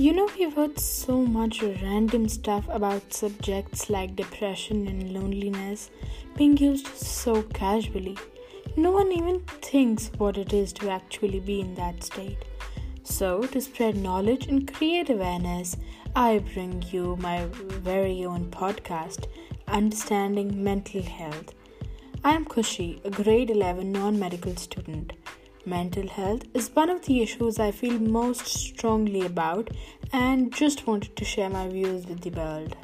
You know, we've heard so much random stuff about subjects like depression and loneliness being used so casually. No one even thinks what it is to actually be in that state. So, to spread knowledge and create awareness, I bring you my very own podcast, Understanding Mental Health. I am Kushi, a grade 11 non medical student. Mental health is one of the issues I feel most strongly about and just wanted to share my views with the world.